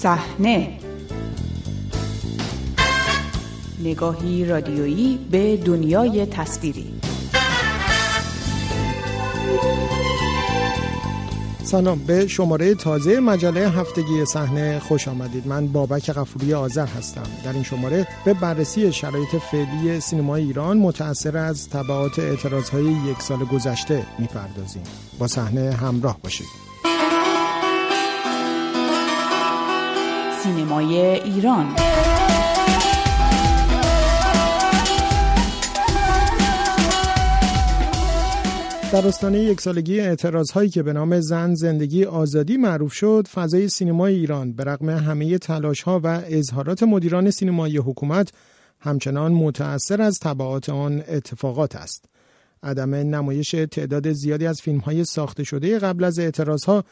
صحنه. نگاهی رادیویی به دنیای تصویری. سلام به شماره تازه مجله هفتگی صحنه خوش آمدید. من بابک غفوری آذر هستم. در این شماره به بررسی شرایط فعلی سینمای ایران متأثر از تبعات اعتراضهای یک سال گذشته می‌پردازیم. با صحنه همراه باشید. سینمای ایران. در آستانه یک سالگی اعتراض هایی که به نام زن زندگی آزادی معروف شد فضای سینمای ایران به رغم همه تلاش ها و اظهارات مدیران سینمایی حکومت همچنان متأثر از طبعات آن اتفاقات است. عدم نمایش تعداد زیادی از فیلم های ساخته شده قبل از اعتراض ها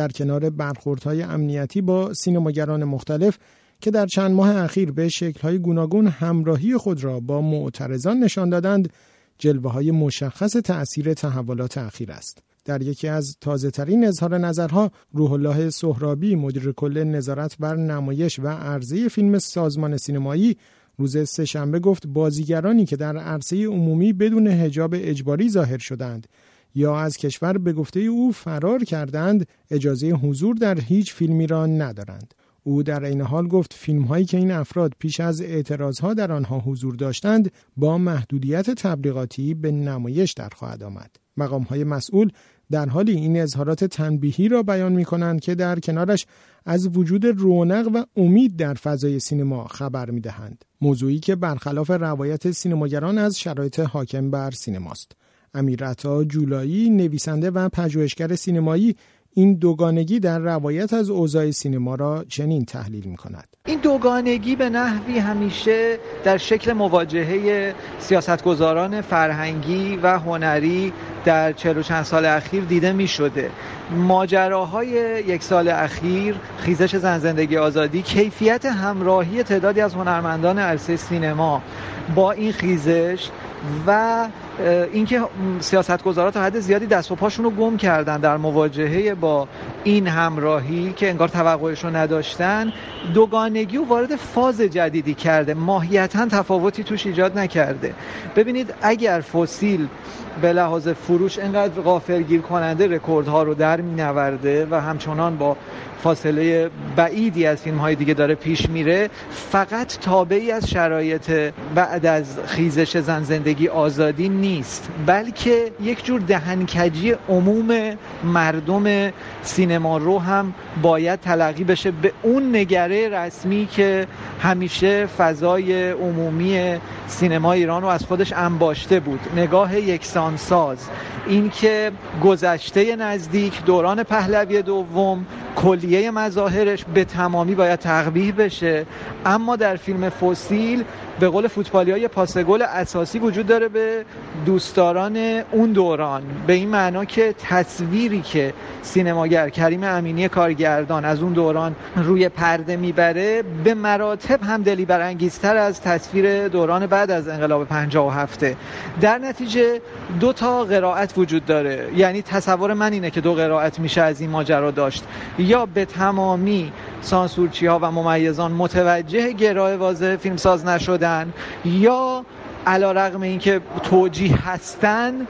در کنار برخوردهای امنیتی با سینماگران مختلف که در چند ماه اخیر به شکل‌های گوناگون همراهی خود را با معترضان نشان دادند جلوه های مشخص تأثیر تحولات اخیر است. در یکی از تازه ترین اظهار نظرها روح الله سهرابی مدیر کل نظارت بر نمایش و عرضه فیلم سازمان سینمایی روز سهشنبه گفت بازیگرانی که در عرصه عمومی بدون حجاب اجباری ظاهر شدند یا از کشور به گفته او فرار کردند اجازه حضور در هیچ فیلمی را ندارند. او در این حال گفت فیلم هایی که این افراد پیش از اعتراض ها در آنها حضور داشتند با محدودیت تبلیغاتی به نمایش در خواهد آمد. مقام های مسئول در حالی این اظهارات تنبیهی را بیان می کنند که در کنارش از وجود رونق و امید در فضای سینما خبر می دهند. موضوعی که برخلاف روایت سینماگران از شرایط حاکم بر سینماست. امیرعطا جولایی نویسنده و پژوهشگر سینمایی این دوگانگی در روایت از اوضاع سینما را چنین تحلیل می کند. این دوگانگی به نحوی همیشه در شکل مواجهه سیاستگزاران فرهنگی و هنری در چهل و چند سال اخیر دیده می شده ماجراهای یک سال اخیر خیزش زن زندگی آزادی کیفیت همراهی تعدادی از هنرمندان عرصه سینما با این خیزش و اینکه سیاستگزارا تا حد زیادی دست و پاشون رو گم کردن در مواجهه با این همراهی که انگار توقعش رو نداشتن دوگانگی و وارد فاز جدیدی کرده. ماهیتا تفاوتی توش ایجاد نکرده. ببینید اگر فسیل به لحاظ فروش انقدر غافلگیر کننده رکوردها رو در نورده و همچنان با فاصله بعیدی از فیلم های دیگه داره پیش میره فقط تابعی از شرایط بعد از خیزش زن زندگی آزادی نیست بلکه یک جور دهنکجی عموم مردم سینما رو هم باید تلقی بشه به اون نگره رسمی که همیشه فضای عمومی سینما ایران رو از خودش انباشته بود. نگاه یکسانساز اینکه گذشته نزدیک دوران پهلوی دوم کلیه مظاهرش به تمامی باید تقبیح بشه. اما در فیلم فسیل به قول فوتبالی های پاسگل اساسی وجود داره به دوستداران اون دوران به این معنا که تصویری که سینماگر کریم امینی کارگردان از اون دوران روی پرده می‌بره به مراتب هم دلی برانگیزتر از تصویر دوران بعد از انقلاب 57 در نتیجه دو تا قرائت وجود داره. یعنی تصور من اینه که دو قرائت میشه از این ماجرا داشت. یا به تمامی سانسورچی ها و ممیزان متوجه گرای واضح فیلمساز نشدن یا علا رقم اینکه توجیه هستن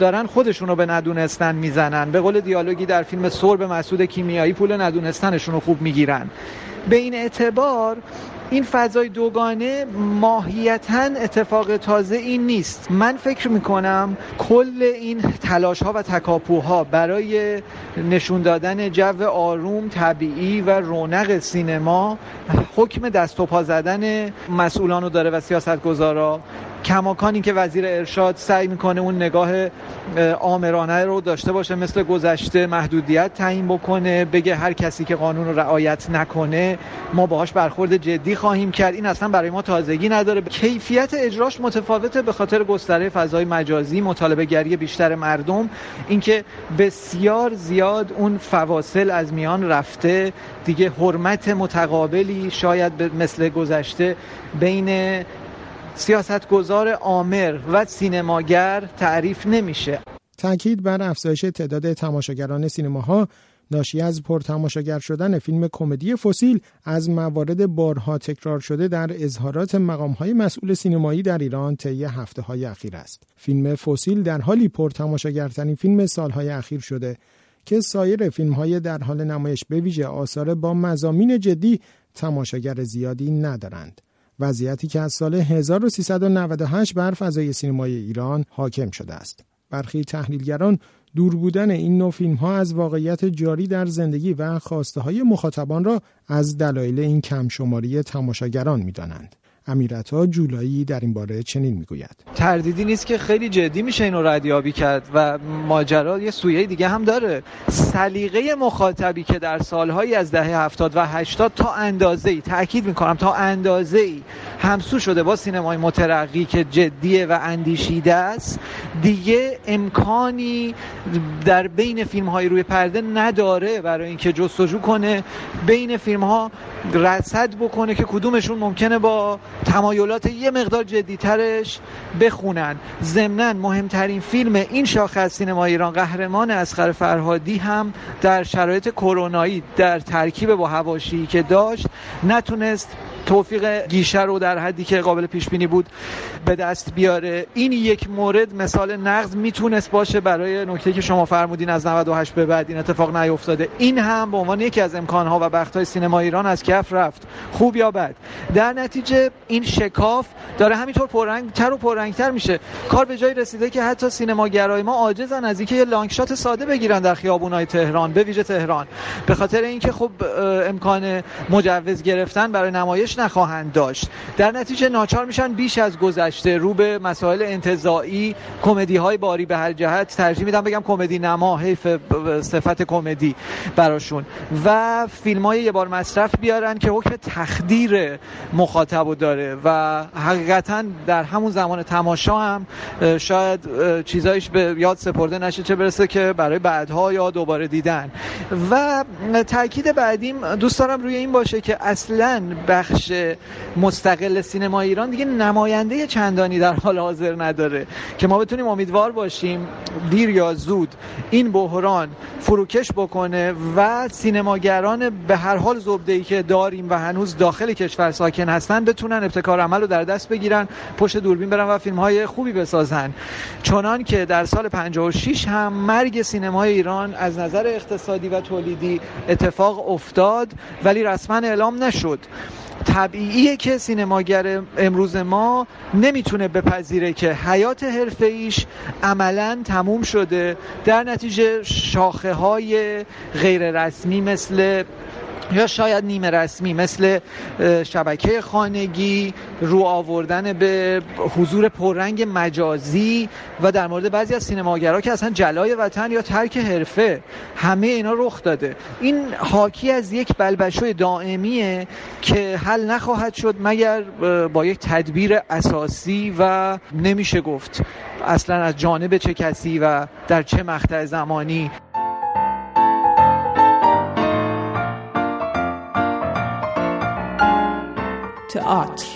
دارن خودشون رو به ندونستن می‌زنن. به قول دیالوگی در فیلم سرب مسعود کیمیایی پول ندونستنشون رو خوب می‌گیرن. به این اعتبار این فضای دوگانه ماهیتا اتفاق تازه این نیست. من فکر می‌کنم کل این تلاش ها و تکاپوها برای نشون دادن جو آروم طبیعی و رونق سینما حکم دست و پا زدن مسئولان رو داره و سیاستگزارا. کماکانی که وزیر ارشاد سعی می‌کنه اون نگاه آمرانه رو داشته باشه مثل گذشته محدودیت تعیین بکنه بگه هر کسی که قانون رو رعایت نکنه ما باهاش برخورد جدی خواهیم کرد این اصلا برای ما تازگی نداره. کیفیت اجراش متفاوته به خاطر گستره فضای مجازی مطالبه گری بیشتر مردم اینکه بسیار زیاد اون فواصل از میان رفته. دیگه حرمت متقابلی شاید مثل گذشته بین سیاستگزار آمر و سینماگر تعریف نمیشه. تاکید بر افزایش تعداد تماشاگران سینماها ناشی از پرتماشاگر شدن فیلم کمدی فسیل از موارد بارها تکرار شده در اظهارات مقامهای مسئول سینمایی در ایران طی هفته های اخیر است. فیلم فسیل در حالی پرتماشاگرترین فیلم سالهای اخیر شده که سایر فیلم های در حال نمایش به ویژه آثار با مزامین جدی تماشاگر زیادی ندارند. وضعیتی که از سال 1398 بر فضای سینمای ایران حاکم شده است. برخی تحلیلگران دور بودن این نوع فیلم ها از واقعیت جاری در زندگی و خواسته های مخاطبان را از دلایل این کم شماری تماشاگران می دانند. امیرتا جولایی در این باره چنین می‌گوید. تردیدی نیست که خیلی جدی میشه اینو ردیابی کرد و ماجرا یه سویه دیگه هم داره. سلیقه مخاطبی که در سالهایی از دهه 70 و 80 تا اندازه ای تاکید می‌کنم تا اندازه ای همسو شده با سینمای مترقی که جدیه و اندیشیده است دیگه امکانی در بین فیلم های روی پرده نداره برای اینکه جستجو کنه. بین فیلم ها رصد بکنه که کدومشون ممکنه با تمایلات یه مقدار جدیترش بخونن. ضمنا مهمترین فیلم این شاخه از سینما ایران قهرمان اسخر فرهادی هم در شرایط کرونایی در ترکیب با هواشی که داشت نتونست توفیق گیشه رو در حدی که قابل پیش بینی بود به دست بیاره. این یک مورد مثال نقض می‌تونست باشه برای نکته که شما فرمودین از 98 به بعد این اتفاق نیفتاده. این هم به عنوان یکی از امکانها و بختهای سینما ایران از کف رفت. خوب یا بد؟ در نتیجه این شکاف داره همینطور پررنگ تر و پررنگتر میشه. کار به جای رسیده که حتی سینماگرای ما عاجزن از اینکه یه لانگ شات ساده بگیرن در خیابونای تهران به ویژه تهران. به خاطر اینکه خب امکان مجوز گرفتن برای نمایش نخواهند داشت. در نتیجه ناچار میشن بیش از گذشته رو به مسائل انتزاعی کمدی های باری به هر جهت ترجیح میدم بگم کمدی نما حیف صفت کمدی براشون. و فیلم های یه بار مصرف بیارن که حکم تخدیر مخاطب داره. و حقیقتا در همون زمان تماشا هم شاید چیزایش به یاد سپرده نشه چه برسه که برای بعدها یا دوباره دیدن. و تاکید بعدیم دوست دارم روی این باشه که اصلا بخش مستقل سینما ایران دیگه نماینده چندانی در حال حاضر نداره. که ما بتونیم امیدوار باشیم دیر یا زود این بحران فروکش بکنه و سینماگران به هر حال زبده ای که داریم و هنوز داخل کشور ساکن هستن بتونن ابتکار عمل رو در دست بگیرن پشت دوربین برن و فیلم های خوبی بسازن. چنان که در سال 56 هم مرگ سینمای ایران از نظر اقتصادی و تولیدی اتفاق افتاد ولی رسما اعلام نشد. طبیعیه که سینماگر امروز ما نمی‌تونه بپذیره که حیات حرفه ایش عملا تموم شده در نتیجه شاخه های غیر رسمی مثل یا شاید نیمه رسمی مثل شبکه خانگی رو آوردن به حضور پررنگ مجازی و در مورد بعضی از سینماگرها که اصلا جلای وطن یا ترک حرفه همه اینا رخ داده. این حاکی از یک بلبشوی دائمیه که حل نخواهد شد مگر با یک تدبیر اساسی و نمیشه گفت اصلا از جانب چه کسی و در چه مقطع زمانی. تئاتر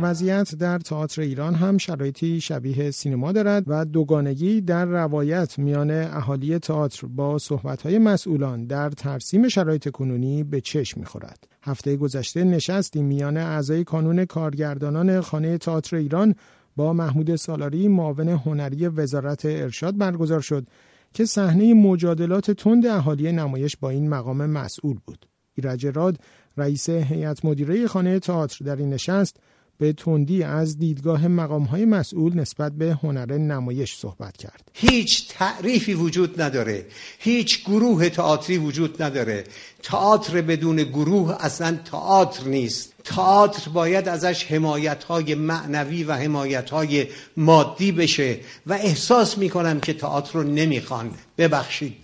وضعیت در تئاتر ایران هم شرایطی شبیه سینما دارد و دوگانگی در روایت میان اهالی تئاتر با صحبت‌های مسئولان در ترسیم شرایط کنونی به چشم می‌خورد. هفته گذشته نشستی میان اعضای کانون کارگردانان خانه تئاتر ایران با محمود سالاری معاون هنری وزارت ارشاد برگزار شد که صحنه مجادلات تند اهالی نمایش با این مقام مسئول بود. ایرج راد رئیس هیئت مدیره خانه تئاتر در این نشست به تندی از دیدگاه مقامهای مسئول نسبت به هنر نمایش صحبت کرد. هیچ تعریفی وجود نداره. هیچ گروه تئاتری وجود نداره. تئاتر بدون گروه اصلا تئاتر نیست. تئاتر باید ازش حمایت های معنوی و حمایت های مادی بشه و احساس می‌کنم که تئاتر رو نمی‌خوان ببخشید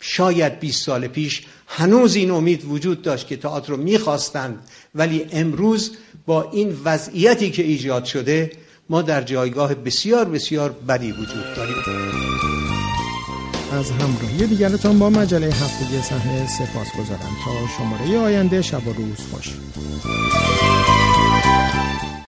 شاید 20 سال پیش هنوز این امید وجود داشت که تئاتر رو می‌خواستند ولی امروز با این وضعیتی که ایجاد شده ما در جایگاه بسیار بسیار بدی وجود داریم. از همراهی دیگرتان با مجله هفتگی صحنه سپاس گذارم تا شماره آینده شب و روز خوش.